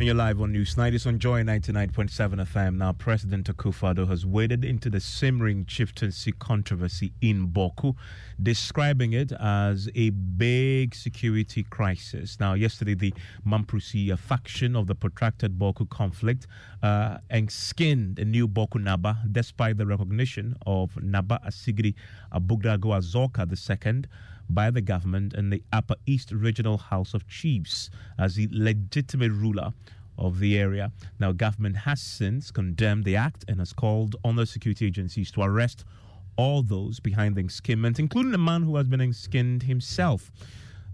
And you're live on News Night. It's on Joy 99.7 FM. Now, President Akufo-Addo has waded into the simmering chieftaincy controversy in Bawku, describing it as a big security crisis. Now, yesterday, the Mamprusi faction of the protracted Bawku conflict uh, skinned a new Bawku Naba, despite the recognition of Naba Asigri Abugrago Azoka II by the government and the Upper East Regional House of Chiefs as the legitimate ruler of the area. Now, government has since condemned the act and has called on the security agencies to arrest all those behind the skimmment, including the man who has been skinned himself.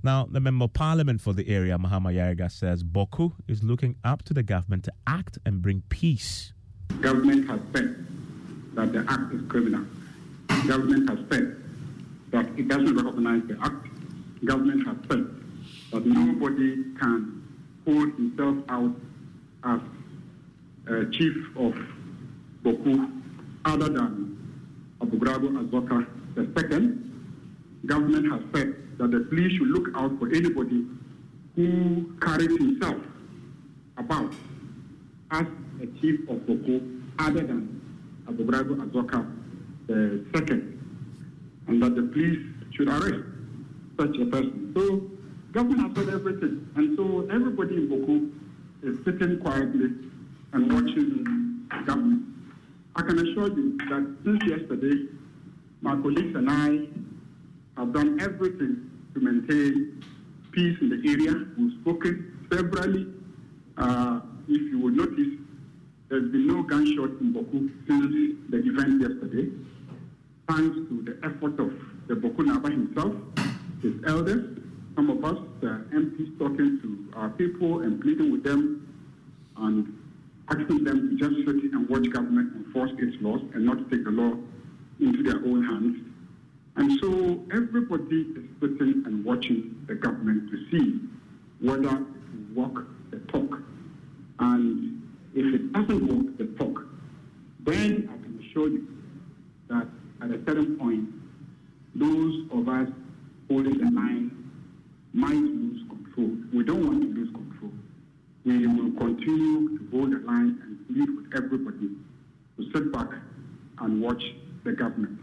Now, the member of parliament for the area, Mahama Ayariga, says Bawku is looking up to the government to act and bring peace. Government has said that the act is criminal. Government has said that it doesn't recognize the act. Government has said that nobody can hold himself out as uh, chief of Bawku other than Abu Abugrago Azoka II. Government has said that the police should look out for anybody who carries himself about as a chief of Bawku other than Abu Abugrago Azoka II, and that the police should arrest such a person. So government has said everything, and so everybody in Bawku is sitting quietly and watching the government. I can assure you that since yesterday, my colleagues and I have done everything to maintain peace in the area. We've spoken severally. Uh, if you will notice, there's been no gunshot in Bawku since the event yesterday, thanks to the effort of the Bawku Naba himself, his elders, some of us, the MPs, talking to our people and pleading with them and asking them to just sit and watch government enforce its laws and not take the law into their own hands. And so everybody is sitting and watching the government to see whether it walk the talk. And if it doesn't walk the talk, then I can assure you that at a certain point, those of us holding the line might lose control. We don't want to lose control. We will continue to hold the line and plead with everybody to sit back and watch the government.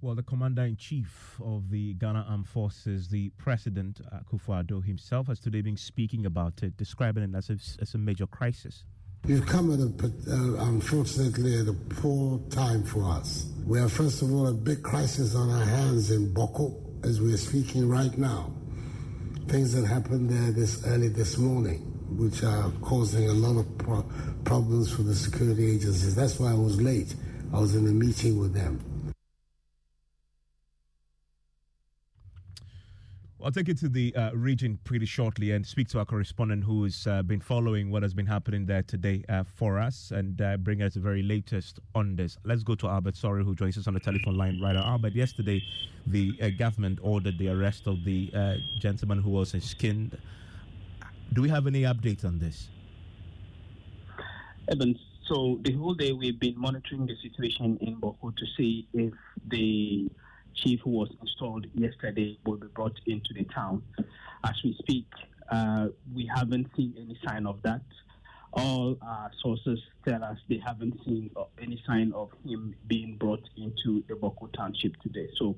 Well, the commander in chief of the Ghana Armed Forces, the president, uh, Akufo-Addo himself, has today been speaking about it, describing it as a, as a major crisis. We've come at a, uh, unfortunately at a poor time for us. We have, first of all, a big crisis on our hands in Bawku as we're speaking right now things that happened there this early this morning, which are causing a lot of pro- problems for the security agencies. That's why I was late. I was in a meeting with them. I'll take you to the uh, region pretty shortly and speak to our correspondent who has uh, been following what has been happening there today uh, for us and uh, bring us the very latest on this. Let's go to Albert Sorry, who joins us on the telephone line right now. Albert, yesterday the uh, government ordered the arrest of the uh, gentleman who was skinned. Do we have any updates on this? Evans, so the whole day we've been monitoring the situation in Bawku to see if the chief who was installed yesterday will be brought into the town. As we speak, uh, we haven't seen any sign of that. All our sources tell us they haven't seen uh, any sign of him being brought into the Bawku township today. So,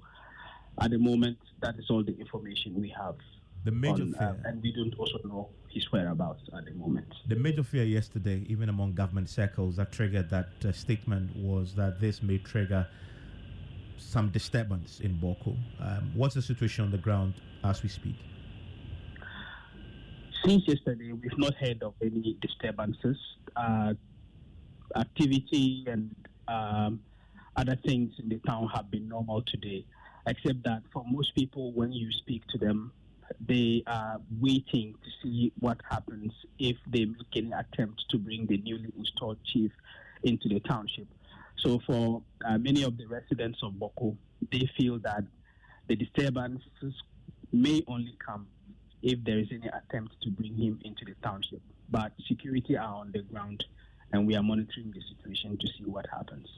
at the moment, that is all the information we have. The major on, uh, fear, and we don't also know his whereabouts at the moment. the major fear yesterday, even among government circles, that triggered that uh, statement was that this may trigger some disturbance in Bawku. Um, what's the situation on the ground as we speak? Since yesterday, we've not heard of any disturbances. Uh, activity and um, other things in the town have been normal today, except that for most people, when you speak to them, they are waiting to see what happens if they make any attempt to bring the newly installed chief into the township. So, for uh, many of the residents of Bawku, they feel that the disturbances may only come if there is any attempt to bring him into the township. But security are on the ground, and we are monitoring the situation to see what happens.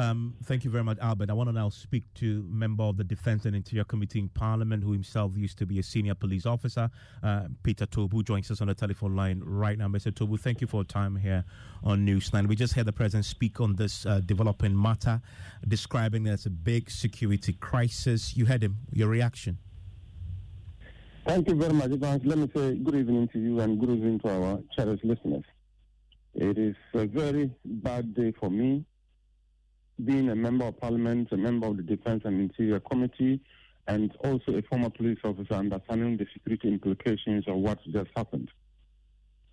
Um, thank you very much, Albert. I want to now speak to member of the Defense and Interior Committee in Parliament, who himself used to be a senior police officer, uh, Peter Toobu, joins us on the telephone line right now. Mr. Toobu, thank you for your time here on Newsline. We just heard the president speak on this uh, developing matter, describing it as a big security crisis. You heard him. Your reaction? Thank you very much. Let me say good evening to you and good evening to our cherished listeners. It is a very bad day for me, being a member of parliament, a member of the Defense and Interior Committee, and also a former police officer understanding the security implications of what just happened.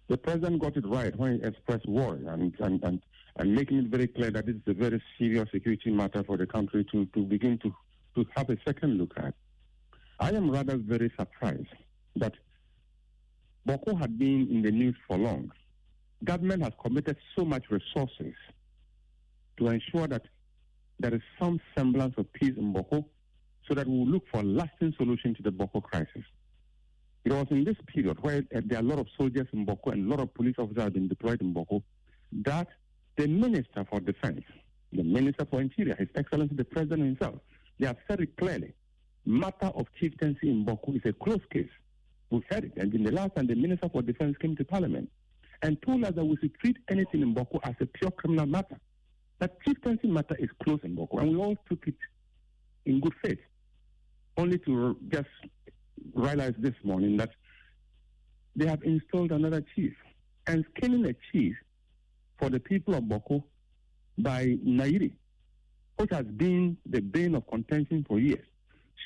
The president got it right when he expressed worry and, and, and, and making it very clear that this is a very serious security matter for the country to, to begin to, to have a second look at. I am rather very surprised that Bawku had been in the news for long. Government has committed so much resources to ensure that there is some semblance of peace in Bawku so that we will look for a lasting solution to the Bawku crisis. It was in this period where uh, there are a lot of soldiers in Bawku and a lot of police officers have been deployed in Bawku that the Minister for Defense, the Minister for Interior, His Excellency the President himself, they have said it clearly matter of chieftaincy in Bawku is a closed case. We've heard it. And in the last time, the Minister for Defense came to Parliament and told us that we should treat anything in Bawku as a pure criminal matter. That chieftaincy matter is closed in Bawku. And we all took it in good faith, only to just realize this morning that they have installed another chief. And killing a chief for the people of Bawku by Nayiri, which has been the bane of contention for years,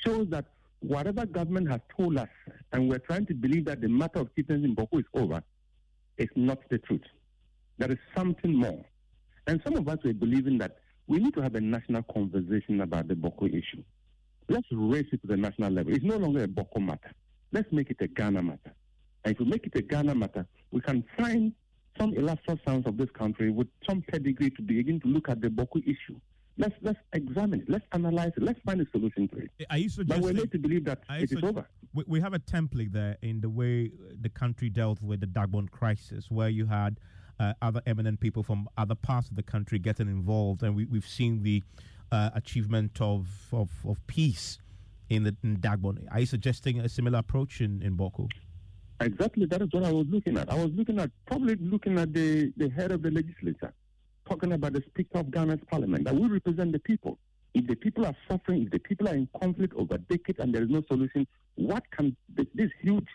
shows that whatever government has told us, and we're trying to believe that the matter of chieftains in Bawku is over, is not the truth. There is something more. And some of us were believing that we need to have a national conversation about the Bawku issue. Let's raise it to the national level. It's no longer a Bawku matter. Let's make it a Ghana matter. And if we make it a Ghana matter, we can find some illustrious sons of this country with some pedigree to begin to look at the Bawku issue Let's let's examine it. Let's analyze it. Let's find a solution to it. Are you suggesting? But we're led to believe that it is over. We, we have a template there in the way the country dealt with the Dagbon crisis, where you had uh, other eminent people from other parts of the country getting involved, and we, we've seen the uh, achievement of, of, of peace in the in Dagbon. Are you suggesting a similar approach in, in Bawku? Exactly, that is what I was looking at. I was looking at probably looking at the, the head of the legislature talking about the Speaker of Ghana's Parliament, that we represent the people. If the people are suffering, if the people are in conflict over decades and there is no solution, what can this huge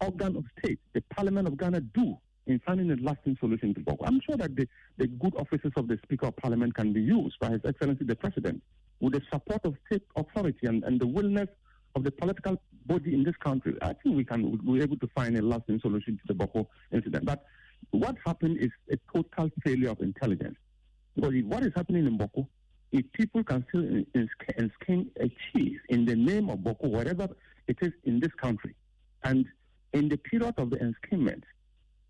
organ of state, the Parliament of Ghana, do in finding a lasting solution to Bawku? I'm sure that the, the good offices of the Speaker of Parliament can be used by His Excellency the President with the support of state authority and, and the willingness of the political body in this country. I think we can be able to find a lasting solution to the Bawku incident. But what happened is a total failure of intelligence. Because what is happening in Bawku, if people can still enskin a chief in the name of Bawku, whatever it is in this country, and in the period of the enskinment,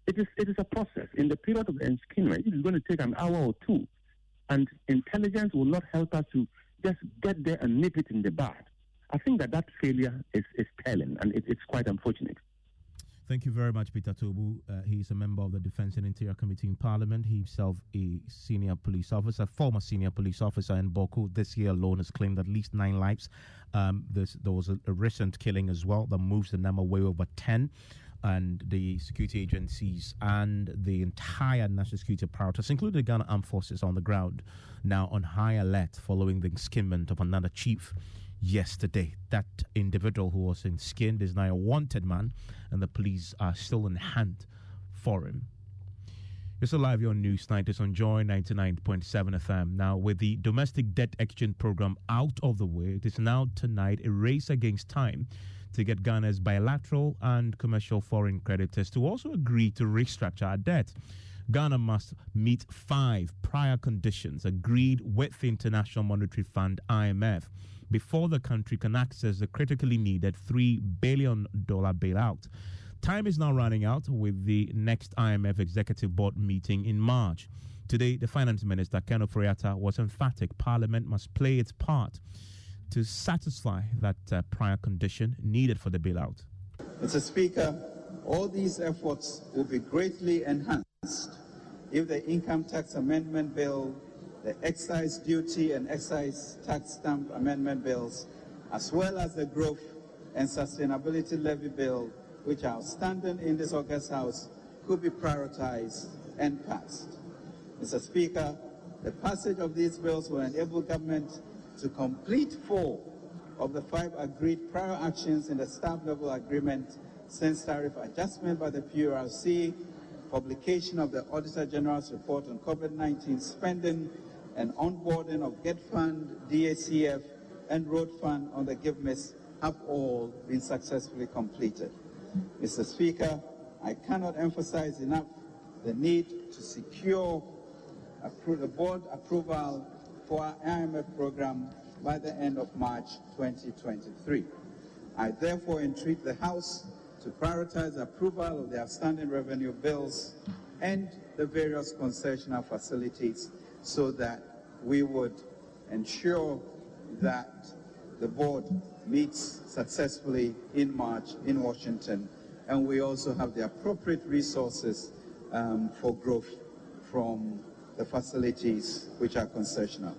it is, it is a process. In the period of the enskinment, it is going to take an hour or two, and intelligence will not help us to just get there and nip it in the bud. I think that that failure is, is telling, and it, it's quite unfortunate. Thank you very much, Peter Toobu. Uh, he is a member of the Defense and Interior Committee in Parliament. He himself a senior police officer, former senior police officer in Bawku. This year alone has claimed at least nine lives. Um, there was a, a, recent killing as well that moves the number way over 10. And the security agencies and the entire national security apparatus, including the Ghana Armed Forces on the ground, now on high alert following the skimming of another chief yesterday. That individual who was in skinned is now a wanted man, and the police are still in hand for him. It's a live on Newsnight. It's on Joy 99.7 FM. Now, with the domestic debt exchange program out of the way, it is now tonight a race against time to get Ghana's bilateral and commercial foreign creditors to also agree to restructure our debt. Ghana must meet five prior conditions agreed with the International Monetary Fund, IMF before the country can access the critically needed $3 billion bailout. Time is now running out with the next IMF Executive Board meeting in March. Today, the Finance Minister, Ken Ofori-Atta, was emphatic Parliament must play its part to satisfy that uh, prior condition needed for the bailout. Mr. Speaker, all these efforts will be greatly enhanced if the Income Tax Amendment Bill the excise duty and excise tax stamp amendment bills, as well as the growth and sustainability levy bill, which are standing in this August House, could be prioritized and passed. Mr. Speaker, the passage of these bills will enable government to complete four of the five agreed prior actions in the staff level agreement since tariff adjustment by the PURC, publication of the Auditor General's report on COVID-19 spending, and onboarding of GET Fund, DACF, and Road Fund on the GIFMIS have all been successfully completed. Mr. Speaker, I cannot emphasize enough the need to secure the board approval for our IMF program by the end of March 2023. I therefore entreat the House to prioritize approval of the outstanding revenue bills and the various concessional facilities so that we would ensure that the board meets successfully in March in Washington and we also have the appropriate resources um, for growth from the facilities which are concessional.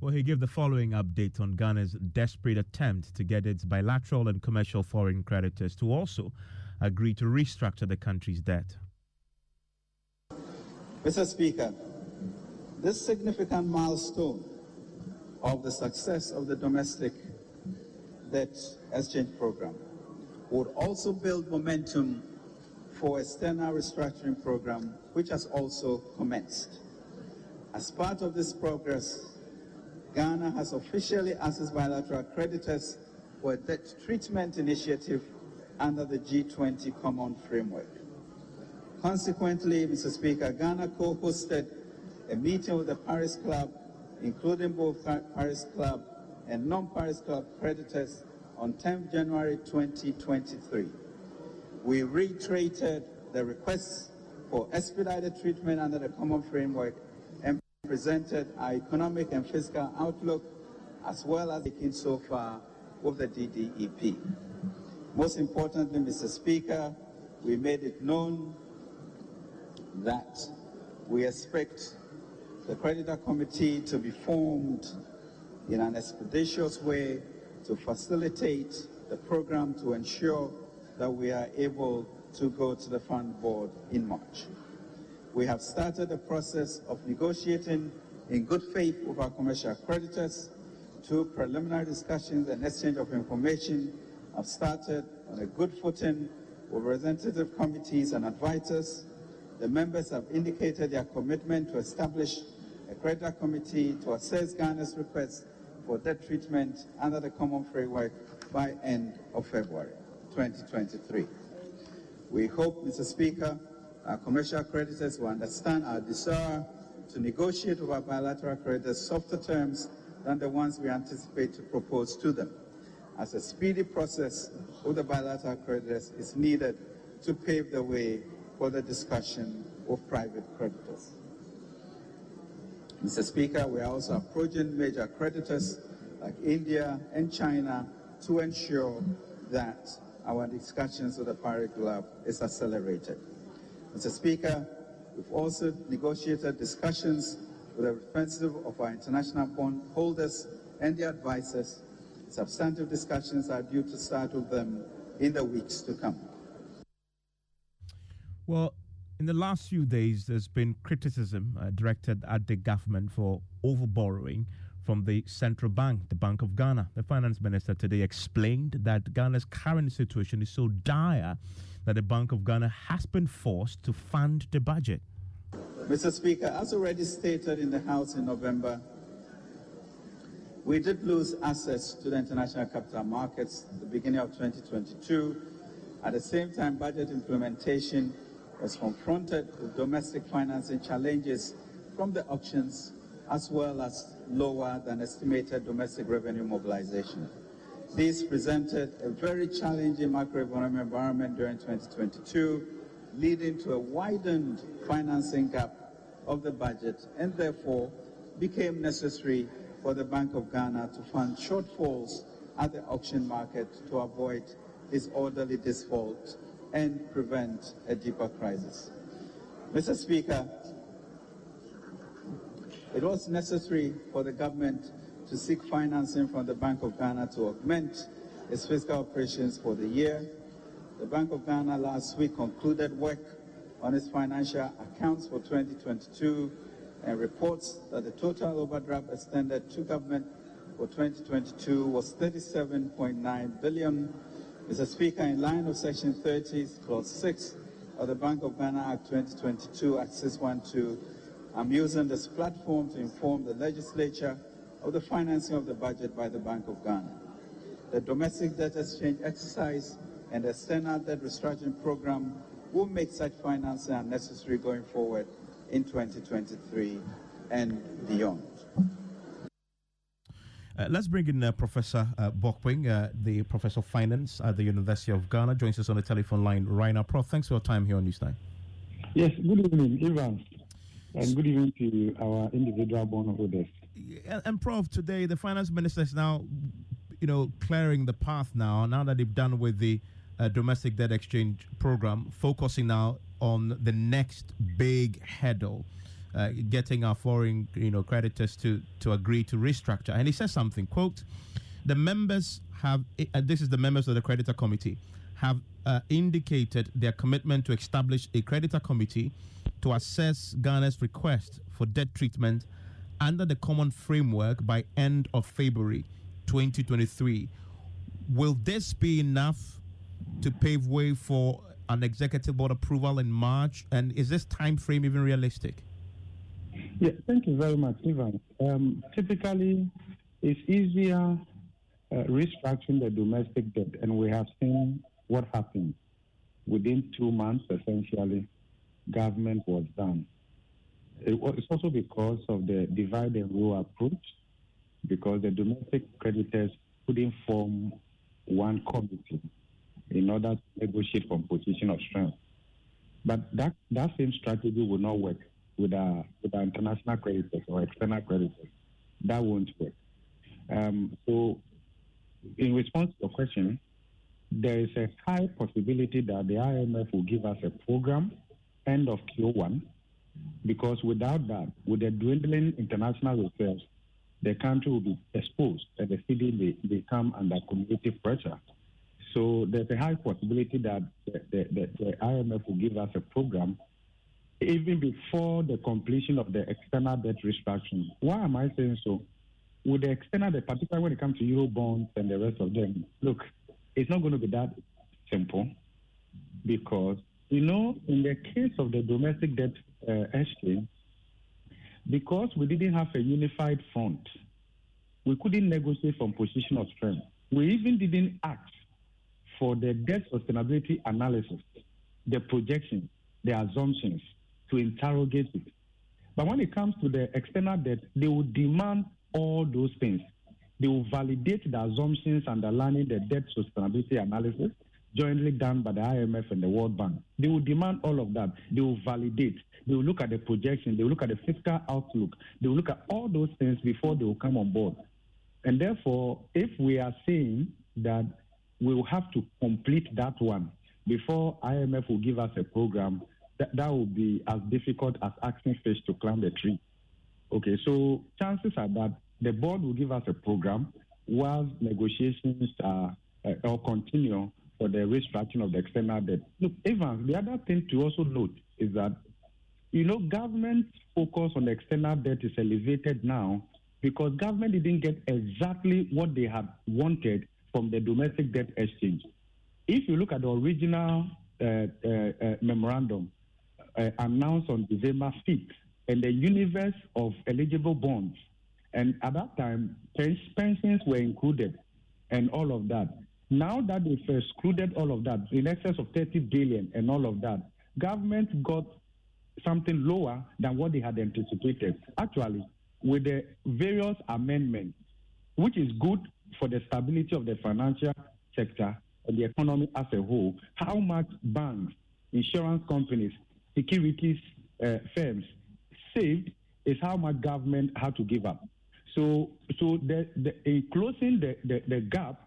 Well, he gave the following update on Ghana's desperate attempt to get its bilateral and commercial foreign creditors to also agree to restructure the country's debt. Mr. Speaker, this significant milestone of the success of the domestic debt exchange program would also build momentum for external restructuring program, which has also commenced. As part of this progress, Ghana has officially asked its bilateral creditors for a debt treatment initiative under the G20 Common Framework. Consequently, Mr. Speaker, Ghana co-hosted a meeting with the Paris Club, including both Paris Club and non-Paris Club creditors on 10 January 2023. We reiterated the requests for expedited treatment under the Common Framework and presented our economic and fiscal outlook, as well as making so far with the DDEP. Most importantly, Mr. Speaker, we made it known that we expect the creditor committee to be formed in an expeditious way to facilitate the program to ensure that we are able to go to the fund board in March. We have started the process of negotiating in good faith with our commercial creditors. Two preliminary discussions and exchange of information have started on a good footing with representative committees and advisors. The members have indicated their commitment to establish a creditor committee to assess Ghana's request for debt treatment under the common framework by end of February 2023. We hope, Mr. Speaker, our commercial creditors will understand our desire to negotiate with our bilateral creditors softer terms than the ones we anticipate to propose to them, as a speedy process with the bilateral creditors is needed to pave the way for the discussion with private creditors. Mr. Speaker, we are also approaching major creditors like India and China to ensure that our discussions with the Paris Club is accelerated. Mr. Speaker, we've also negotiated discussions with the representative of our international bond holders and their advisors. Substantive discussions are due to start with them in the weeks to come. Well, in the last few days, there's been criticism uh, directed at the government for overborrowing from the central bank, the Bank of Ghana. The finance minister today explained that Ghana's current situation is so dire that the Bank of Ghana has been forced to fund the budget. Mr. Speaker, as already stated in the House in November, we did lose access to the international capital markets at the beginning of 2022. At the same time, budget implementation was confronted with domestic financing challenges from the auctions as well as lower than estimated domestic revenue mobilization. This presented a very challenging macroeconomic environment during 2022, leading to a widened financing gap of the budget and therefore became necessary for the Bank of Ghana to fund shortfalls at the auction market to avoid disorderly default and prevent a deeper crisis. Mr. Speaker, It was necessary for the government to seek financing from the Bank of Ghana to augment its fiscal operations for the year. The Bank of Ghana last week concluded work on its financial accounts for 2022 and reports that the total overdraft extended to government for 2022 was 37.9 billion. Mr. Speaker, in line with Section 30, Clause 6 of the Bank of Ghana Act 2022, Act 612, I'm using this platform to inform the legislature of the financing of the budget by the Bank of Ghana. The domestic debt exchange exercise and the external debt restructuring program will make such financing unnecessary going forward in 2023 and beyond. Uh, let's bring in uh, Professor uh, Bokpin, uh, the Professor of Finance at the University of Ghana, joins us on the telephone line right now. Prof, thanks for your time here on Newstime. Yes, good evening, Ivan, and good evening to our individual bondholders. And, and Prof, today the Finance Minister is now, you know, clearing the path now, now that they've done with the uh, domestic debt exchange program, focusing now on the next big hurdle uh, getting our foreign you know creditors to to agree to restructure. And he says something. Quote: The members have. Uh, this is the members of the creditor committee have uh, indicated their commitment to establish a creditor committee to assess Ghana's request for debt treatment under the common framework by end of February 2023. Will this be enough to pave way for an executive board approval in March? And is this time frame even realistic? Yes, thank you very much, Ivan. Um, typically, it's easier uh, restructuring the domestic debt, and we have seen what happened. Within two months, essentially, government was done. It's also because of the divide and rule approach, because the domestic creditors couldn't form one committee in order to negotiate from position of strength. But that, that same strategy will not work with our, with our international creditors or external creditors. That won't work. Um, so, in response to your question, there is a high possibility that the IMF will give us a program end of Q1, because without that, with the dwindling international reserves, the country will be exposed and the cedi may become under cumulative pressure. So there's a high possibility that the, the, the, IMF will give us a program even before the completion of the external debt restructuring. Why am I saying so? With the external debt, particularly when it comes to euro bonds and the rest of them, look, it's not going to be that simple because, you know, in the case of the domestic debt uh, exchange, because we didn't have a unified front, we couldn't negotiate from position of strength. We even didn't ask for the debt sustainability analysis, the projections, the assumptions, to interrogate it. But when it comes to the external debt, they will demand all those things. They will validate the assumptions underlying the debt sustainability analysis jointly done by the IMF and the World Bank. They will demand all of that. They will validate. They will look at the projection. They will look at the fiscal outlook. They will look at all those things before they will come on board. And therefore, if we are saying that we will have to complete that one before IMF will give us a program, that, that will be as difficult as asking fish to climb the tree. Okay, so chances are that the board will give us a program while negotiations are uh, or continue for the restructuring of the external debt. Look, Evans, the other thing to also note is that, you know, government focus on the external debt is elevated now because government didn't get exactly what they had wanted from the domestic debt exchange. If you look at the original uh, uh, uh memorandum, uh, announced on December 5th, and the universe of eligible bonds. And at that time, pensions were included and all of that. Now that they've excluded all of that, in excess of 30 billion and all of that, government got something lower than what they had anticipated. Actually, with the various amendments, which is good for the stability of the financial sector and the economy as a whole, how much banks, insurance companies, securities uh, firms saved is how much government had to give up. So, so the, the, in closing the, the, the gap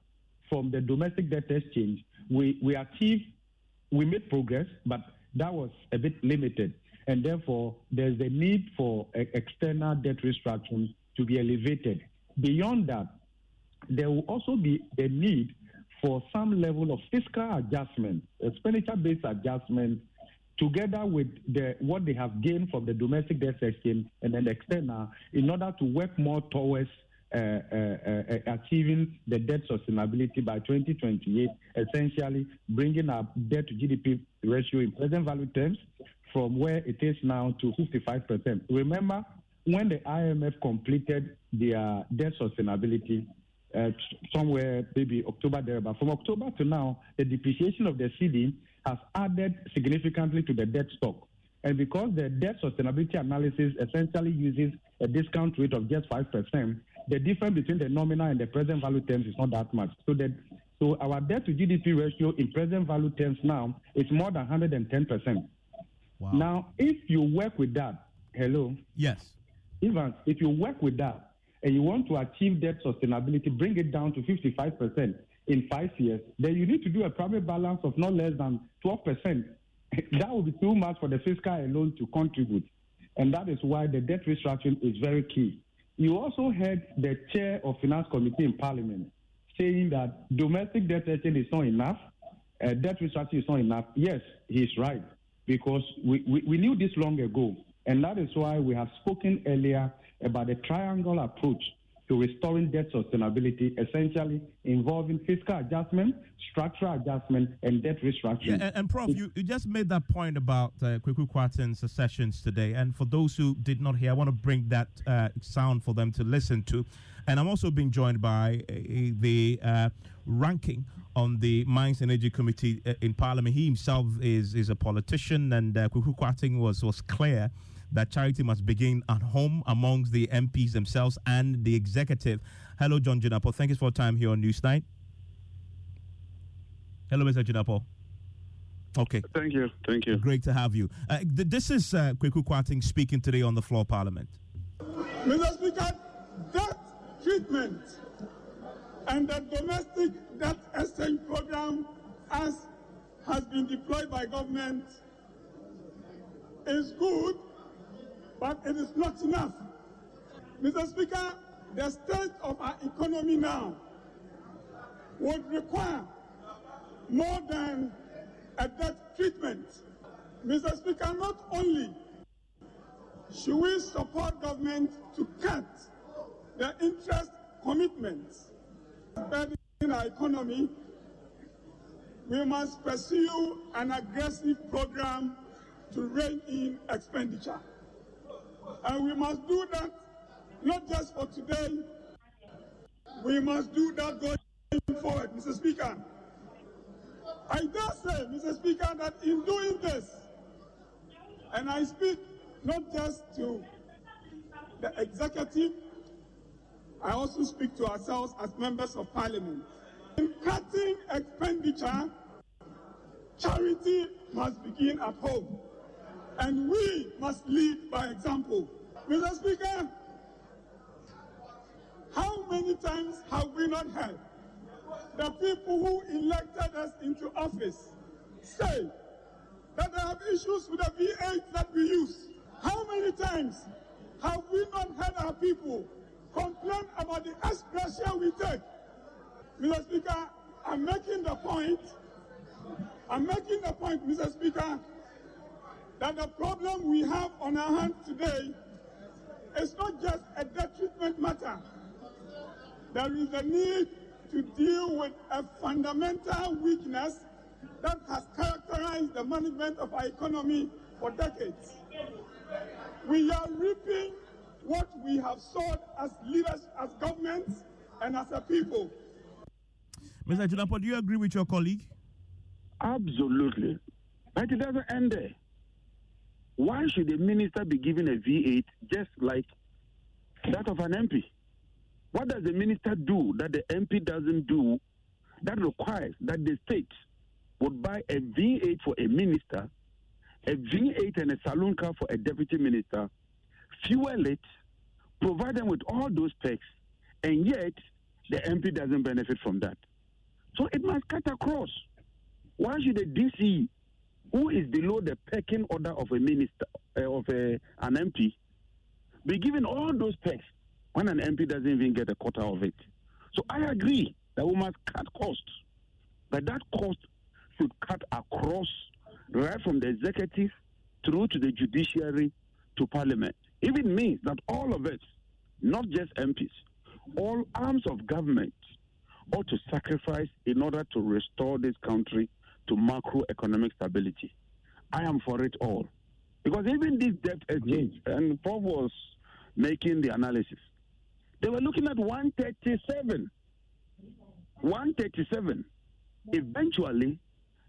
from the domestic debt exchange, we, we achieved, we made progress, but that was a bit limited. and therefore there's a need for external debt restructuring to be elevated. Beyond that, there will also be a need for some level of fiscal adjustment, expenditure-based adjustment, together with the, what they have gained from the domestic debt exchange and then the external, in order to work more towards Uh, uh, uh, achieving the debt sustainability by 2028, essentially bringing our debt to GDP ratio in present value terms from where it is now to 55%. Remember, when the IMF completed their debt sustainability, uh, somewhere maybe October there, but from October to now, the depreciation of the cedi has added significantly to the debt stock. And because the debt sustainability analysis essentially uses a discount rate of just 5%, the difference between the nominal and the present value terms is not that much. So that so our debt to GDP ratio in present value terms now is more than 110%. Wow. Now, if you work with that, hello? Yes. Even if you work with that and you want to achieve debt sustainability, bring it down to 55% in five years, then you need to do a primary balance of not less than 12%. that will be too much for the fiscal alone to contribute. And that is why the debt restructuring is very key. You also heard the chair of finance committee in parliament saying that domestic debt rating is not enough, uh, debt restructuring is not enough. Yes, he's right because we, we, we knew this long ago. And that is why we have spoken earlier about the triangle approach to restoring debt sustainability, essentially involving fiscal adjustment, structural adjustment, and debt restructuring. Yeah, and, and Prof, you, you just made that point about uh, Kwaku Kwarteng's sessions today. And for those who did not hear, I want to bring that uh, sound for them to listen to. And I'm also being joined by uh, the uh, ranking on the Mines Energy Committee uh, in Parliament. He himself is, is a politician, and uh, Kwarteng was, was clear that charity must begin at home amongst the MPs themselves and the executive. Hello, John Jinapor. Thank you for your time here on Newsnight. Hello, Mr. Jinapor. Okay. Thank you. Thank you. Great to have you. Uh, th- this is uh, Kwaku Kwarteng speaking today on the floor of Parliament. Mr. Speaker, that treatment and the domestic debt exchange program as has been deployed by government is good but it is not enough. Mr. Speaker, the state of our economy now would require more than a debt treatment. Mr. Speaker, not only should we support government to cut the interest commitments in our economy, we must pursue an aggressive program to rein in expenditure. And we must do that not just for today, we must do that going forward, Mr. Speaker. I dare say, Mr. Speaker, that in doing this, and I speak not just to the executive, I also speak to ourselves as members of parliament. In cutting expenditure, charity must begin at home and we must lead by example. Mr. Speaker, how many times have we not heard the people who elected us into office say that they have issues with the V8 that we use? How many times have we not heard our people complain about the expression we take? Mr. Speaker, I'm making the point, I'm making the point, Mr. Speaker, that the problem we have on our hands today is not just a debt treatment matter. There is a need to deal with a fundamental weakness that has characterized the management of our economy for decades. We are reaping what we have sowed as leaders, as governments, and as a people. Mr. Jinapor, do you agree with your colleague? Absolutely. But it doesn't end there. Why should a minister be given a V8 just like that of an MP? What does the minister do that the MP doesn't do that requires that the state would buy a V8 for a minister, a V8 and a saloon car for a deputy minister, fuel it, provide them with all those perks, and yet the MP doesn't benefit from that. So it must cut across. Why should the DC who is below the pecking order of a minister uh, of a, an MP be given all those perks when an MP doesn't even get a quarter of it. So I agree that we must cut costs, but that cost should cut across right from the executive through to the judiciary to parliament. Even means that all of us, not just MPs, all arms of government ought to sacrifice in order to restore this country to macroeconomic stability. I am for it all. Because even this debt exchange, mm-hmm. and Paul was making the analysis, they were looking at 137. 137. Eventually,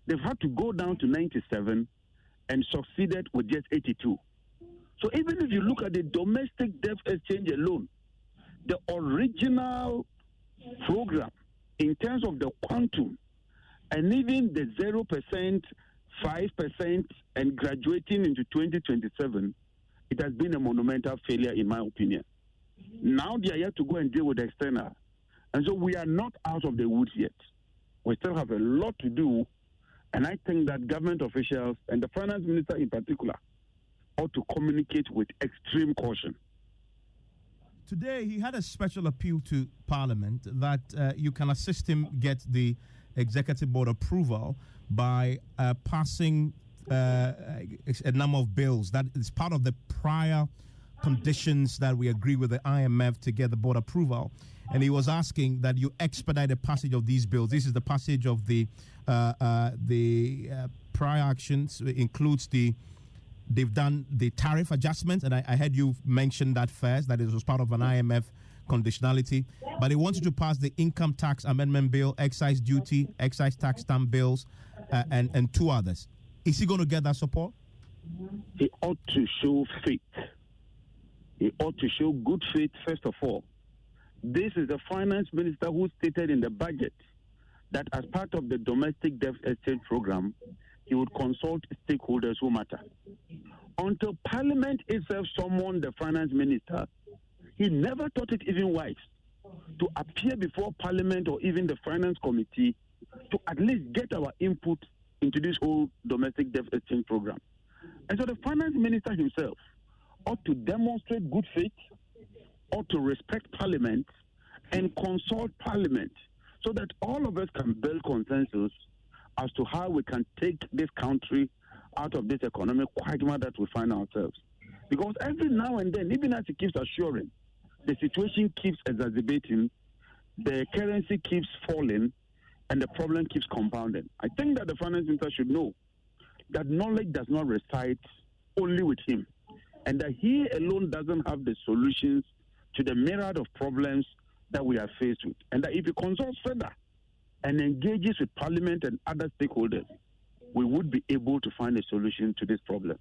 they've had to go down to 97 and succeeded with just 82. So even if you look at the domestic debt exchange alone, the original program in terms of the quantum and even the 0%, 5%, and graduating into 2027, it has been a monumental failure, in my opinion. Now they are yet to go and deal with the external. And so we are not out of the woods yet. We still have a lot to do. And I think that government officials and the finance minister in particular ought to communicate with extreme caution. Today, he had a special appeal to Parliament that uh, you can assist him get the executive board approval by uh, passing uh, a number of bills. That is part of the prior conditions that we agree with the IMF to get the board approval. And he was asking that you expedite the passage of these bills. This is the passage of the uh, uh, the uh, prior actions. It includes the they've done the tariff adjustments, and I, I heard you mention that first that it was part of an IMF conditionality. But they wanted to pass the income tax amendment bill, excise duty, excise tax stamp bills, uh, and and two others. Is he going to get that support? He ought to show faith. He ought to show good faith, first of all. This is the finance minister who stated in the budget that as part of the domestic debt exchange program, he would consult stakeholders who matter. Until Parliament itself summoned the finance minister, he never thought it even wise to appear before Parliament or even the finance committee to at least get our input into this whole domestic debt exchange program. And so the finance minister himself ought to demonstrate good faith, ought to respect Parliament, and consult Parliament so that all of us can build consensus as to how we can take this country out of this economic quagmire that we find ourselves. Because every now and then, even as he keeps assuring, the situation keeps exacerbating, the currency keeps falling, and the problem keeps compounding. I think that the finance minister should know that knowledge does not reside only with him, and that he alone doesn't have the solutions to the myriad of problems that we are faced with, and that if he consults further and engages with Parliament and other stakeholders, we would be able to find a solution to this problem.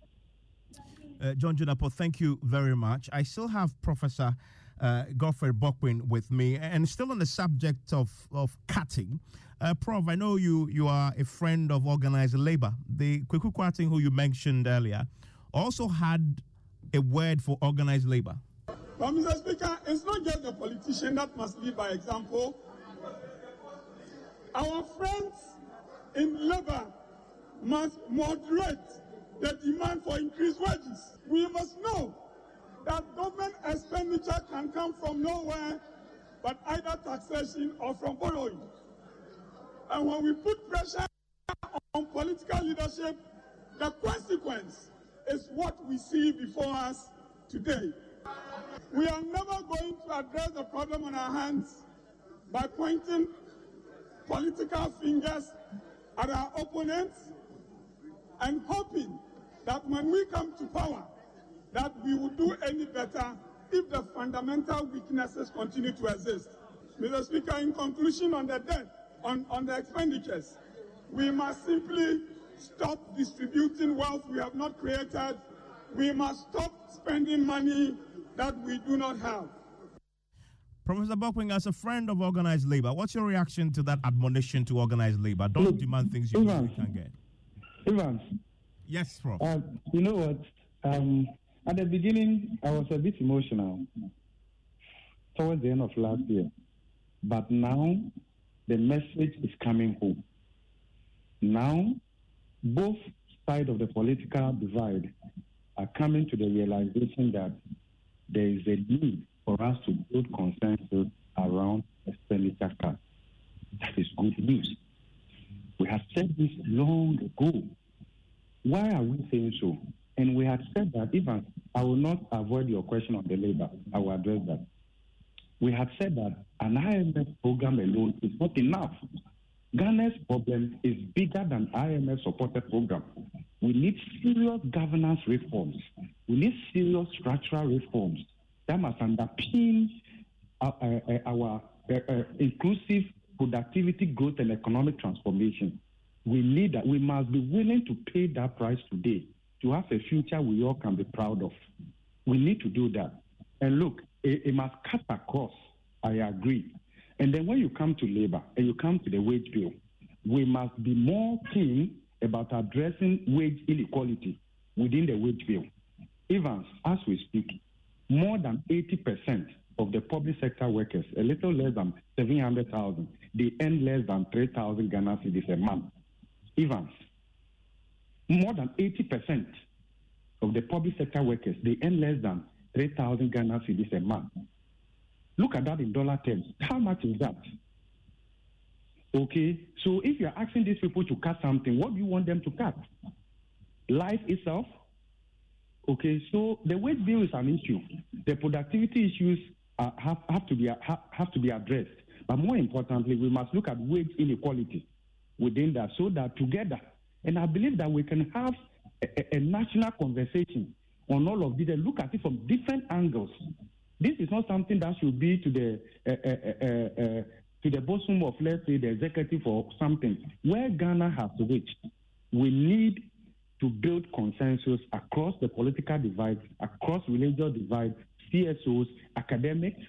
Uh, John Jinapor, thank you very much. I still have Professor uh, Godfrey Bokpin with me, and still on the subject of, of cutting. Uh, Prof, I know you, you are a friend of organized labor. The Kweku Kwarteng, who you mentioned earlier, also had a word for organized labor. But, Mr. Speaker, it's not just the politician that must lead by example. Our friends in labor must moderate the demand for increased wages. We must know that government expenditure can come from nowhere but either taxation or from borrowing. And when we put pressure on political leadership, the consequence is what we see before us today. We are never going to address the problem on our hands by pointing political fingers at our opponents and hoping that when we come to power, that we will do any better if the fundamental weaknesses continue to exist. Mr. Speaker, in conclusion on the debt, on, on the expenditures, we must simply stop distributing wealth we have not created. We must stop spending money that we do not have. Professor Bokpin, as a friend of organized labor, what's your reaction to that admonition to organized labor? Don't Look, demand things you Evans, can get. Evans. Yes, Prof. Uh, you know what? Um, at the beginning, I was a bit emotional towards the end of last year. But now, the message is coming home. Now, both sides of the political divide are coming to the realization that there is a need for us to build consensus around expenditure cuts. That is good news. We have said this long ago. Why are we saying so? And we have said that even I will not avoid your question on the labor. I will address that. We have said that an IMF program alone is not enough. Ghana's problem is bigger than IMF supported program. We need serious governance reforms. We need serious structural reforms that must underpin our, uh, uh, our uh, uh, inclusive productivity growth and economic transformation. We need that. We must be willing to pay that price today to have a future we all can be proud of. We need to do that. And look, it, it must cut across. I agree. And then when you come to labor and you come to the wage bill, we must be more keen about addressing wage inequality within the wage bill. Evans, as we speak, more than 80% of the public sector workers, a little less than 700,000, they earn less than 3,000 Ghana cedis a month. Evans, more than 80% of the public sector workers, they earn less than 3,000 Ghana cedis a month. Look at that in dollar terms. How much is that? Okay, so if you're asking these people to cut something, what do you want them to cut? Life itself? Okay, so the wage bill is an issue. The productivity issues uh, have, have, to be, have, have to be addressed. But more importantly, we must look at wage inequality within that so that together, and I believe that we can have a, a national conversation on all of this and look at it from different angles. This is not something that should be to the uh, uh, uh, to the bosom of, let's say, the executive or something. Where Ghana has reached, we need to build consensus across the political divide, across religious divide, CSOs, academics.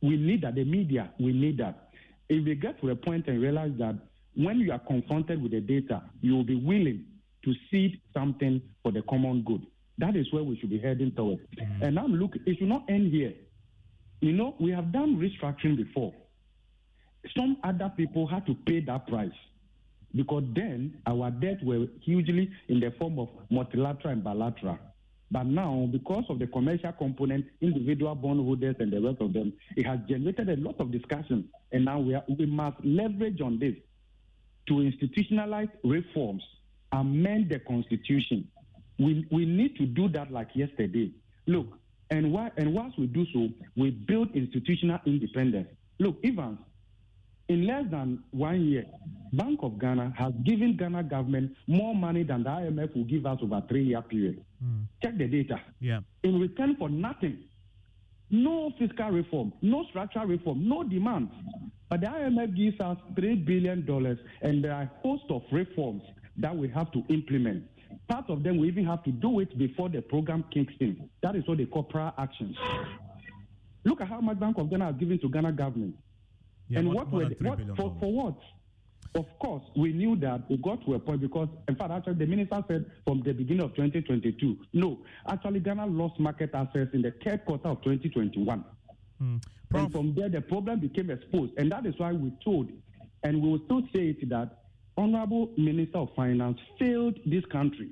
We need that. The media, we need that. If we get to a point and realize that when you are confronted with the data, you will be willing to cede something for the common good. That is where we should be heading towards. Mm-hmm. And I'm looking, it should not end here. You know, we have done restructuring before. Some other people had to pay that price because then our debt were hugely in the form of multilateral and bilateral. But now, because of the commercial component, individual bondholders and the rest of them, it has generated a lot of discussion. And now we, are, we must leverage on this to institutionalize reforms, amend the constitution. We, we need to do that like yesterday. Look, and, why, and once we do so, we build institutional independence. Look, Evans, in less than one year, Bank of Ghana has given Ghana government more money than the IMF will give us over a three-year period. Mm. Check the data. Yeah. In return for nothing. No fiscal reform, no structural reform, no demand. But the IMF gives us $3 billion, and there are a host of reforms that we have to implement. Part of them we even have to do it before the program kicks in. That is what they call prior actions. Look at how much Bank of Ghana has given to Ghana government. Yeah, and more, what more were what, for, for what? Of course, we knew that it got to a point because, in fact, actually, the minister said from the beginning of 2022, no, actually, Ghana lost market access in the third quarter of 2021. Mm. And from there, the problem became exposed. And that is why we told, and we will still say it, that Honorable Minister of Finance failed this country.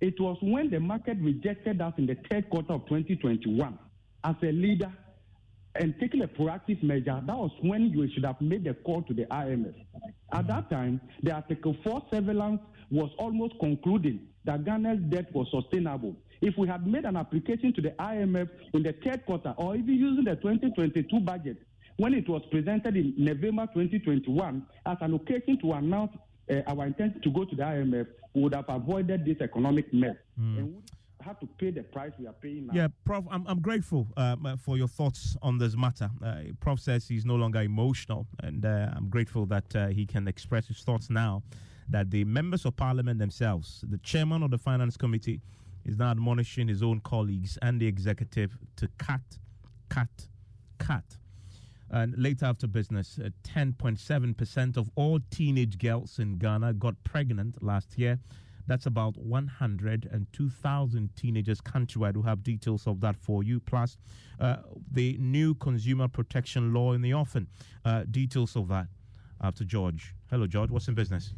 It was when the market rejected us in the third quarter of 2021 as a leader and taking a proactive measure, that was when you should have made the call to the IMF. At that time, the Article 4 surveillance was almost concluding that Ghana's debt was sustainable. If we had made an application to the IMF in the third quarter or even using the 2022 budget when it was presented in November 2021 as an occasion to announce uh, our intent to go to the IMF, we would have avoided this economic mess. Mm. Have to pay the price we are paying now. Yeah, Prof, I'm, I'm grateful um, for your thoughts on this matter. Uh, Prof says he's no longer emotional, and uh, I'm grateful that uh, he can express his thoughts now. That the members of parliament themselves, the chairman of the finance committee, is now admonishing his own colleagues and the executive to cut, cut, cut. And later after business, 10.7% of all teenage girls in Ghana got pregnant last year. That's about 102,000 teenagers countrywide. Who have details of that for you. Plus, uh, the new consumer protection law in the offing. Uh, details of that after George. Hello, George. What's in business?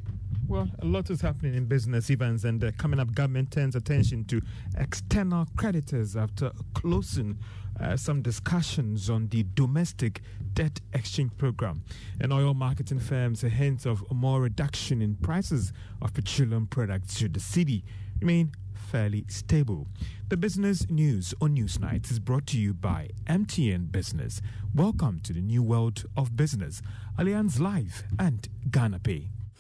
Well, a lot is happening in business events, and uh, coming up, government turns attention to external creditors after closing uh, some discussions on the domestic debt exchange program. And oil marketing firms a hint of more reduction in prices of petroleum products should the cedi remain fairly stable. The business news on Newsnight is brought to you by MTN Business. Welcome to the new world of business, Allianz Live and Ghana Pay.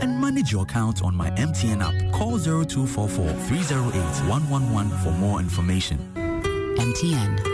and manage your account on my MTN app. Call 0244 308 111 for more information. MTN.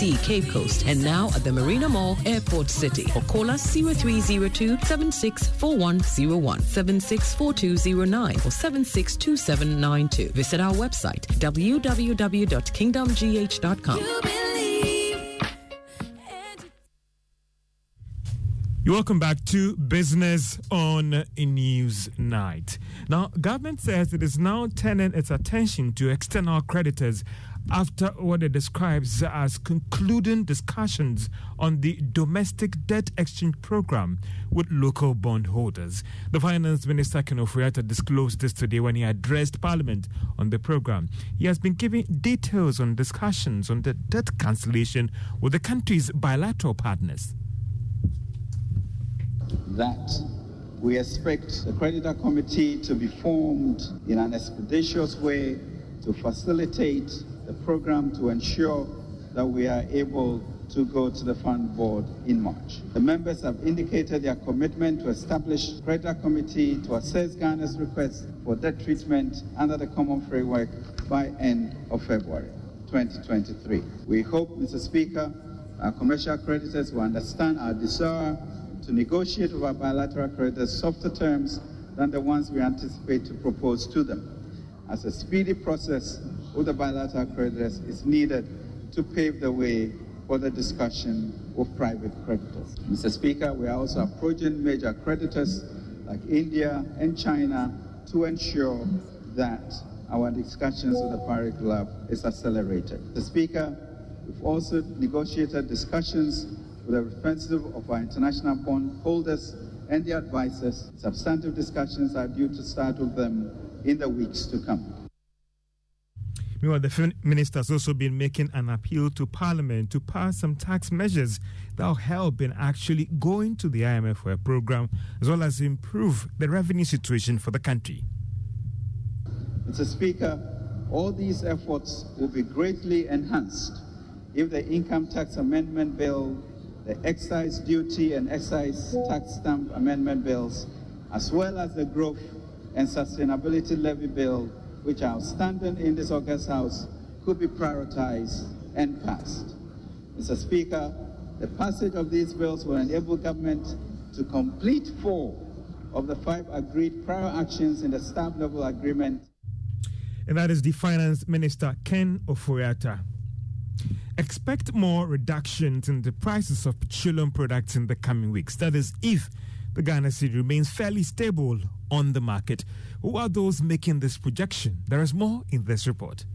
Cape Coast, and now at the Marina Mall, Airport City. Or call us 0302 764101, 764209, or 762792. Visit our website, www.kingdomgh.com. You're welcome back to Business on News Night. Now, government says it is now turning its attention to external creditors after what it describes as concluding discussions on the domestic debt exchange program with local bondholders. The Finance Minister Ken Ofori-Atta disclosed this today when he addressed Parliament on the program. He has been giving details on discussions on the debt cancellation with the country's bilateral partners that we expect the creditor committee to be formed in an expeditious way to facilitate the program to ensure that we are able to go to the fund board in March. The members have indicated their commitment to establish a creditor committee to assess Ghana's request for debt treatment under the common framework by end of February 2023. We hope, Mr. Speaker, our commercial creditors will understand our desire to negotiate with our bilateral creditors softer terms than the ones we anticipate to propose to them, as a speedy process with the bilateral creditors is needed to pave the way for the discussion with private creditors. Mr. Speaker, we are also approaching major creditors like India and China to ensure that our discussions with the Paris Club is accelerated. Mr. Speaker, we've also negotiated discussions with the representative of our international bond holders and the advisors. Substantive discussions are due to start with them in the weeks to come. Meanwhile, the minister has also been making an appeal to Parliament to pass some tax measures that will help in actually going to the IMF for a program as well as improve the revenue situation for the country. Mr. Speaker, all these efforts will be greatly enhanced if the income tax amendment bill the excise duty and excise tax stamp amendment bills, as well as the growth and sustainability levy bill, which are outstanding in this August House, could be prioritized and passed. Mr. Speaker, the passage of these bills will enable government to complete four of the five agreed prior actions in the staff level agreement. And that is the Finance Minister Ken Ofori-Atta. Expect more reductions in the prices of petroleum products in the coming weeks. That is, if the Ghana cedi remains fairly stable on the market. Who are those making this projection? There is more in this report.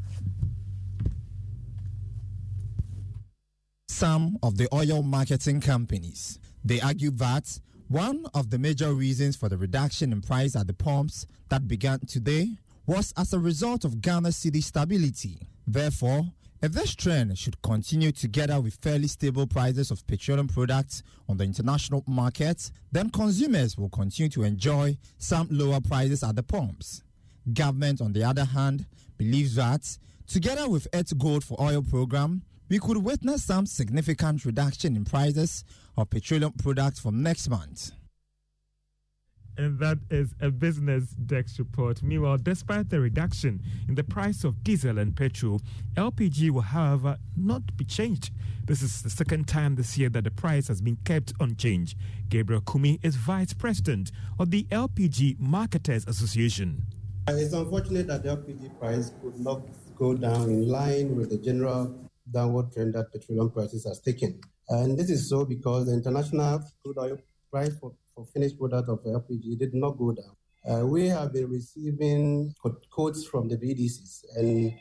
Some of the oil marketing companies. They argue that one of the major reasons for the reduction in price at the pumps that began today was as a result of Ghana cedi stability. Therefore, if this trend should continue together with fairly stable prices of petroleum products on the international market, then consumers will continue to enjoy some lower prices at the pumps. Government, on the other hand, believes that together with its Gold for Oil program, we could witness some significant reduction in prices of petroleum products from next month and that is a business desk report. Meanwhile, despite the reduction in the price of diesel and petrol, LPG will, however, not be changed. This is the second time this year that the price has been kept unchanged. Gabriel Kumi is vice president of the LPG Marketers Association. It's unfortunate that the LPG price could not go down in line with the general downward trend that petroleum prices has taken. And this is so because the international crude oil price for for finished product of LPG did not go down. Uh, we have been receiving quotes from the BDCs, and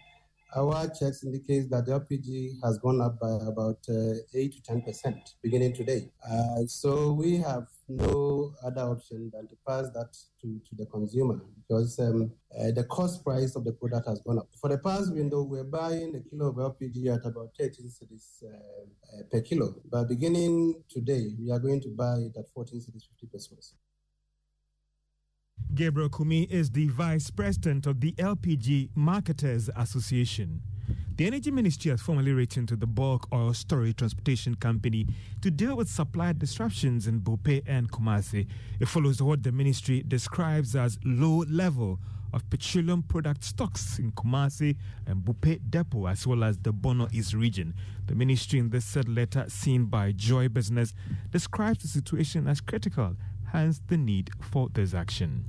our checks indicate that the LPG has gone up by about uh, 8 to 10 percent beginning today. Uh, so we have no other option than to pass that to, to the consumer because um, uh, the cost price of the product has gone up. For the past window, we're buying a kilo of LPG at about 13 cedis uh, uh, per kilo. But beginning today, we are going to buy it at 14 cedis 50 pesewas. Gabriel Kumi is the vice president of the LPG Marketers Association. The Energy Ministry has formally written to the bulk oil storage transportation company to deal with supply disruptions in Buipe and Kumasi. It follows what the ministry describes as low level of petroleum product stocks in Kumasi and Buipe Depot, as well as the Bono East region. The ministry, in this said letter seen by Joy Business, describes the situation as critical, hence the need for this action.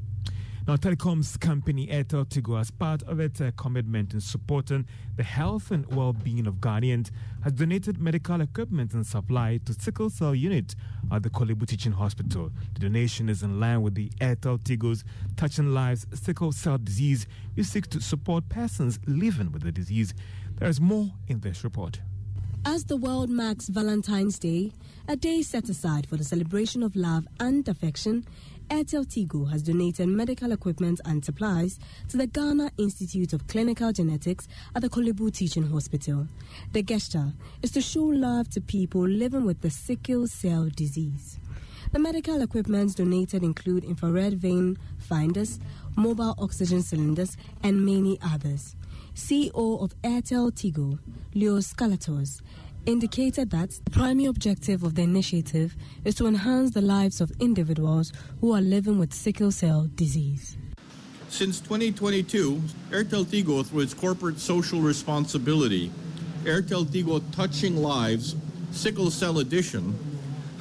Now, telecoms company Airtel Tigo, as part of its uh, commitment in supporting the health and well-being of Ghanaians, has donated medical equipment and supply to sickle cell unit at the Korle Bu Teaching Hospital. The donation is in line with the Airtel Tigo's Touching Lives sickle cell disease, which seeks to support persons living with the disease. There is more in this report. As the world marks Valentine's Day, a day set aside for the celebration of love and affection, Airtel Tigo has donated medical equipment and supplies to the Ghana Institute of Clinical Genetics at the Korle Teaching Hospital. The gesture is to show love to people living with the sickle cell disease. The medical equipment donated include infrared vein finders, mobile oxygen cylinders, and many others. CEO of Airtel Tigo, Leo Scalatos, indicated that the primary objective of the initiative is to enhance the lives of individuals who are living with sickle cell disease. Since 2022, Airtel Tigo, through its corporate social responsibility, Airtel Tigo Touching Lives Sickle Cell Edition,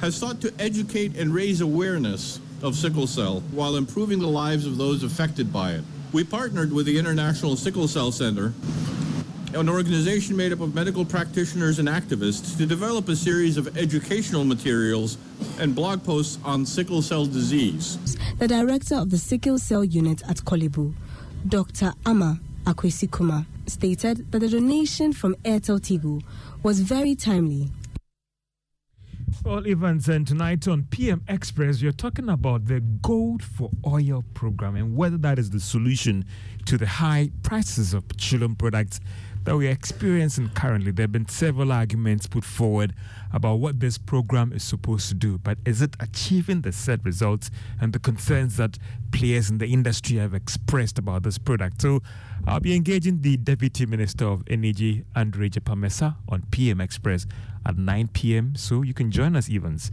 has sought to educate and raise awareness of sickle cell while improving the lives of those affected by it. We partnered with the International Sickle Cell Center an organization made up of medical practitioners and activists to develop a series of educational materials and blog posts on sickle cell disease. The director of the sickle cell unit at Korle Bu, Dr. Ama Akwesikuma, stated that the donation from Airtel Tigo was very timely well, Evans, and tonight on PM Express, we're talking about the Gold for Oil program and whether that is the solution to the high prices of petroleum products that we are experiencing currently. There have been several arguments put forward about what this program is supposed to do, but is it achieving the set results and the concerns that players in the industry have expressed about this product? So I'll be engaging the Deputy Minister of Energy, Andrew Egyapa Mercer, on PM Express at 9 p.m. So you can join us, Evans.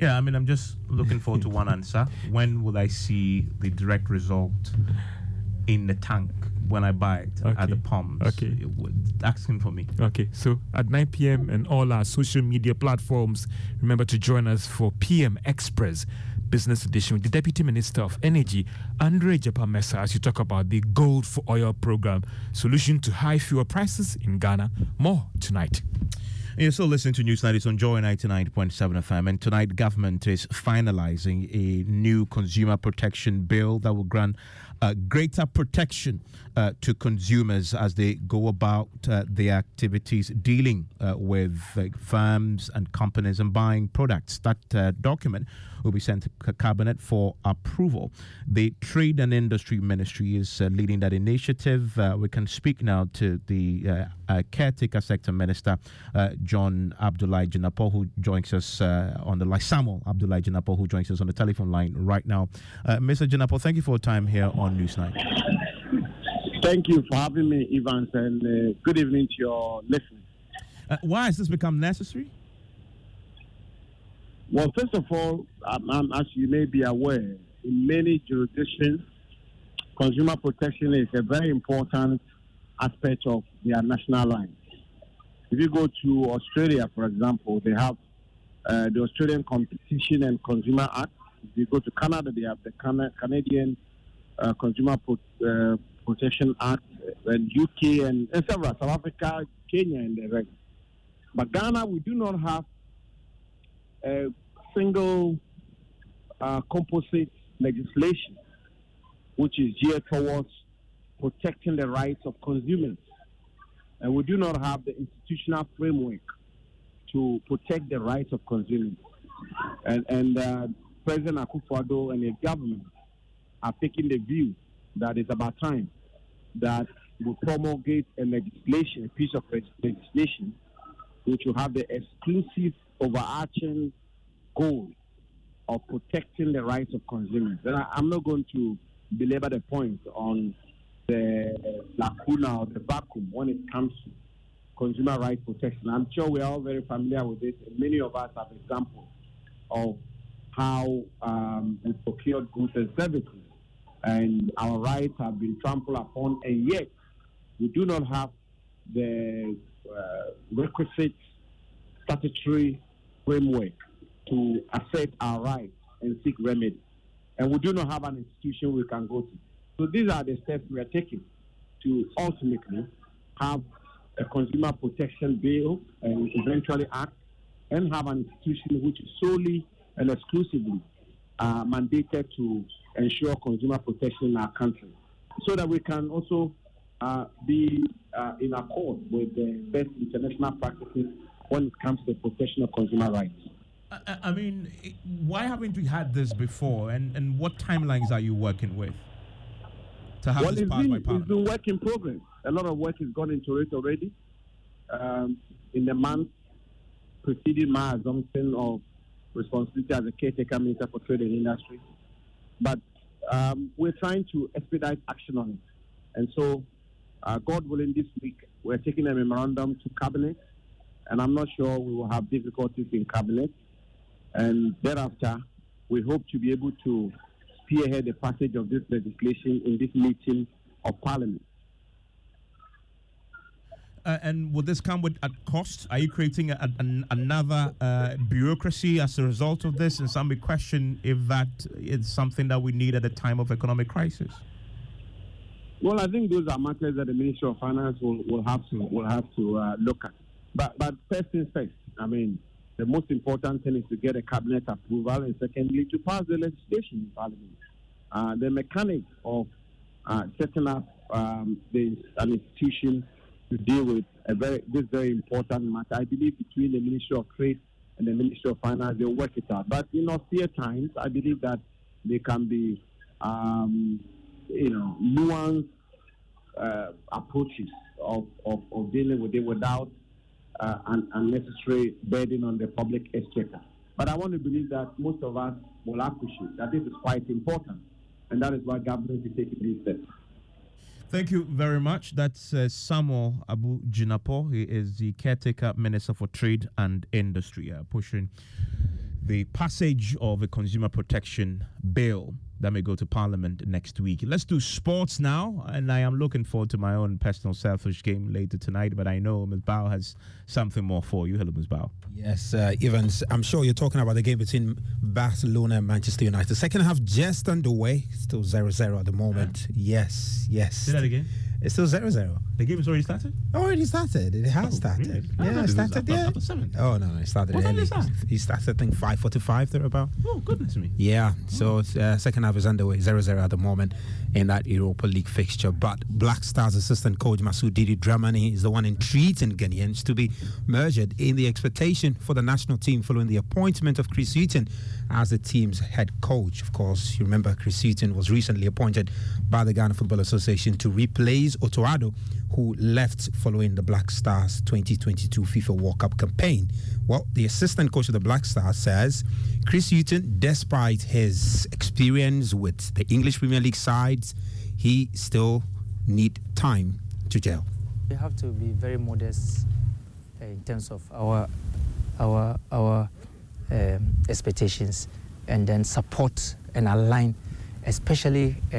Yeah, I mean, I'm just looking forward to one answer. When will I see the direct result in the tank? When I buy it okay. at the pumps. Okay. Asking for me. Okay. So at 9 p.m. and all our social media platforms, remember to join us for PM Express Business Edition with the Deputy Minister of Energy, Andrew Egyapa Mercer, as you talk about the Gold for Oil program, solution to high fuel prices in Ghana. More tonight. You're still listening to News Night. It's on Joy 99.7 FM. And tonight, government is finalizing a new consumer protection bill that will grant uh, greater protection uh, to consumers as they go about uh, their activities dealing uh, with firms and companies and buying products. That uh, document will be sent to cabinet for approval. The Trade and Industry Ministry is uh, leading that initiative. we can speak now to the caretaker sector minister, John Abdullah Jinapor, who joins us on the line. Samuel Abdullah Jinapor, who joins us on the telephone line right now. Mr. Jinapor, thank you for your time here on Newsnight. Thank you for having me, Evans, and uh, good evening to your listeners. Uh, why has this become necessary? Well, first of all, um, um, as you may be aware, in many jurisdictions, consumer protection is a very important aspect of their national life. If you go to Australia, for example, they have uh, the Australian Competition and Consumer Act. If you go to Canada, they have the Canadian uh, Consumer Pro- uh, Protection Act, and UK and, and several, South Africa, Kenya, and the rest. But Ghana, we do not have a single uh, composite legislation which is geared towards protecting the rights of consumers. And we do not have the institutional framework to protect the rights of consumers. And, and uh, President Akufo-Addo and his government are taking the view that it's about time that will promulgate a legislation, a piece of legislation, which will have the exclusive overarching goal of protecting the rights of consumers. And I, am not going to belabor the point on the lacuna or the vacuum when it comes to consumer rights protection. I'm sure we're all very familiar with this, many of us have examples of how um, we procured goods and services and our rights have been trampled upon, and yet we do not have the uh, requisite statutory framework to assert our rights and seek remedy. And we do not have an institution we can go to. So these are the steps we are taking to ultimately have a consumer protection bill and eventually act and have an institution which is solely and exclusively uh, mandated to ensure consumer protection in our country so that we can also uh, be uh, in accord with the best international practices when it comes to the protection of consumer rights. I, I mean, why haven't we had this before, and, and what timelines are you working with to have well, this passed by Parliament? It's been work in progress. A lot of work has gone into it already. Um, in the month preceding my assumption of responsibility as a caretaker minister for trade and industry, but um, we're trying to expedite action on it. And so, uh, God willing, this week we're taking a memorandum to cabinet, and I'm not sure we will have difficulties in cabinet. And thereafter, we hope to be able to spearhead the passage of this legislation in this meeting of Parliament. Uh, and will this come with a cost? Are you creating a, another uh, bureaucracy as a result of this? And some may question if that is something that we need at a time of economic crisis. Well, I think those are matters that the Ministry of Finance will, will have to will have to uh, look at. But but first things first. I mean, the most important thing is to get a cabinet approval, and secondly, to pass the legislation in Parliament. Uh, the mechanics of uh, setting up um, the, an institution to deal with a very this very important matter. I believe between the Ministry of Trade and the Ministry of Finance, they'll work it out. But in austere times, I believe that they can be, um, you know, nuanced uh, approaches of, of, of, dealing with it without uh, an unnecessary burden on the public exchequer. But I want to believe that most of us will appreciate that this is quite important, and that is why government is taking these steps. Thank you very much. That's uh, Samuel Abu Jinapor. He is the caretaker minister for trade and industry, uh, pushing the passage of a consumer protection bill that may go to Parliament next week. Let's do sports now, and I am looking forward to my own personal selfish game later tonight. But I know Ms. Bao has something more for you. Hello, Ms. Bao. Yes, uh, Evans, I'm sure you're talking about the game between Barcelona and Manchester United. Second half just underway, still 0 0 at the moment. Yes, yes. Say that again. It's still 0 0. The game has already started? Already started. It has Oh, started. really? Yeah, it started. Yeah. Oh, no, no, it started What early. start? He started, I think, 5.45 thereabout. Oh, goodness me. Yeah, so uh, second half is underway, 0-0 at the moment in that Europa League fixture. But Black Stars assistant coach Masoud Didi Dramani is the one entreating Ghanaians to be merged in the expectation for the national team following the appointment of Chris Hughton as the team's head coach. Of course, you remember Chris Hughton was recently appointed by the Ghana Football Association to replace Otto Addo, who left following the Black Stars 2022 FIFA World Cup campaign. Well, the assistant coach of the Black Stars says Chris Hughton, despite his experience with the English Premier League sides, he still need time to gel. We have to be very modest uh, in terms of our our our um, expectations, and then support and align, especially uh,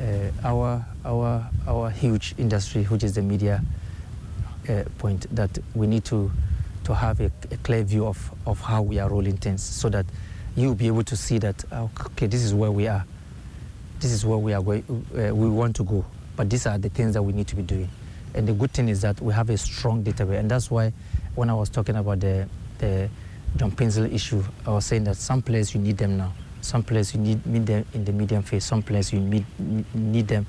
uh, our our our huge industry, which is the media uh, point, that we need to to have a, a clear view of, of how we are rolling things, so that you'll be able to see that uh, okay, this is where we are, this is where we are going, uh, we want to go, but these are the things that we need to be doing. And the good thing is that we have a strong database, and that's why when I was talking about the the John Paintsil issue, I was saying that some players you need them now, some players you need, need them in the medium phase, some players you need, need them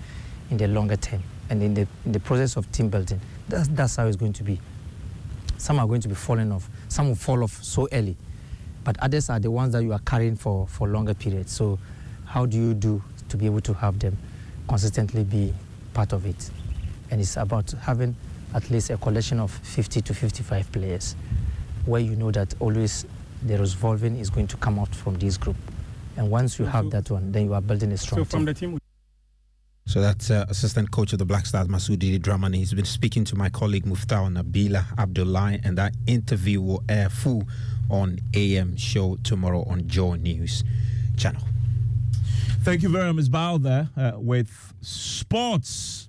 in the longer term, and in the in the process of team building, that's that's how it's going to be. Some are going to be falling off, some will fall off so early, but others are the ones that you are carrying for for longer periods. So, how do you do to be able to have them consistently be part of it? And it's about having at least a collection of 50 to 55 players where you know that always the revolving is going to come out from this group. And once you have that one, then you are building a strong So from team. the team, So that's uh, assistant coach of the Black Stars, Masoud Didi Dramani. He's been speaking to my colleague Muftau Nabila Abdullahi, and that interview will air full on AM show tomorrow on Joy News channel. Thank you very much, Bao, there uh, with sports.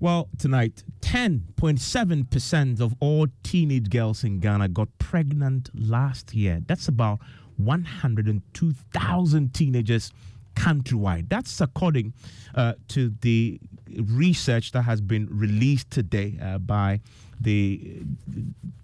Well, tonight, 10.7% of all teenage girls in Ghana got pregnant last year. That's about 102,000 teenagers countrywide. That's according uh, to the research that has been released today uh, by the,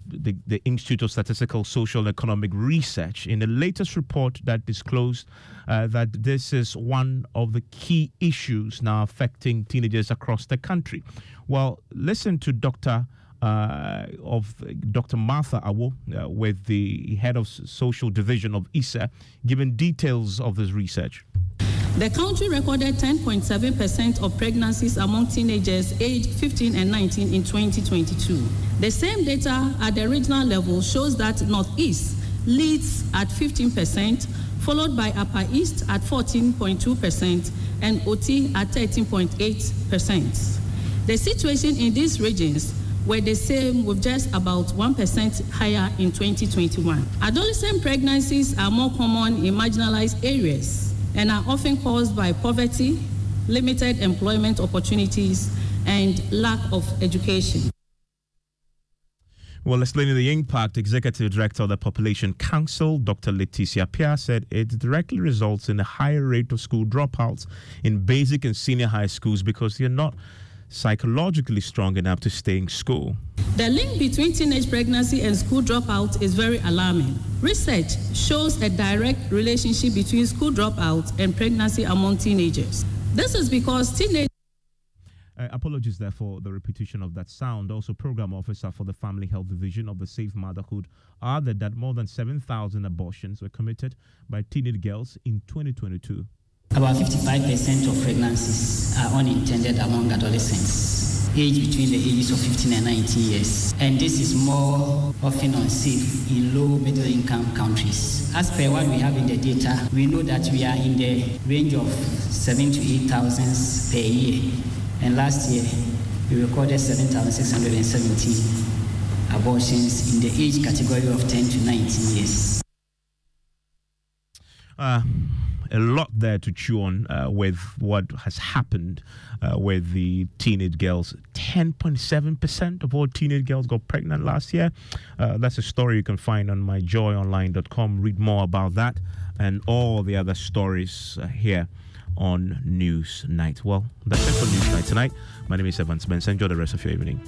the the Institute of Statistical Social and Economic Research in the latest report that disclosed uh, that this is one of the key issues now affecting teenagers across the country. Well, listen to Dr. Uh, of Dr. Martha Awo uh, with the head of social division of ISSER, giving details of this research. The country recorded 10.7% of pregnancies among teenagers aged 15 and 19 in 2022. The same data at the regional level shows that Northeast leads at 15%, followed by Upper East at 14.2% and Oti at 13.8%. The situation in these regions were the same with just about 1% higher in 2021. Adolescent pregnancies are more common in marginalized areas and are often caused by poverty, limited employment opportunities, and lack of education. Well, explaining the impact, Executive Director of the Population Council, Dr. Leticia Appiah, said it directly results in a higher rate of school dropouts in basic and senior high schools because they're not psychologically strong enough to stay in school. The link between teenage pregnancy and school dropout is very alarming. Research shows a direct relationship between school dropout and pregnancy among teenagers. This is because teenagers Uh, apologies there for the repetition of that sound. Also, program officer for the Family Health Division of the Safe Motherhood added that more than 7,000 abortions were committed by teenage girls in 2022. About 55% of pregnancies are unintended among adolescents, aged between the ages of 15 and 19 years. And this is more often unsafe in low middle income countries. As per what we have in the data, we know that we are in the range of 7 to 8,000 per year. And last year, we recorded 7,617 abortions in the age category of 10 to 19 years. Uh, a lot there to chew on uh, with what has happened uh, with the teenage girls. 10.7% of all teenage girls got pregnant last year. Uh, that's a story you can find on myjoyonline.com. Read more about that and all the other stories uh, here on News Night. Well, that's it for News Night tonight. My name is Evans Mensah. Enjoy the rest of your evening.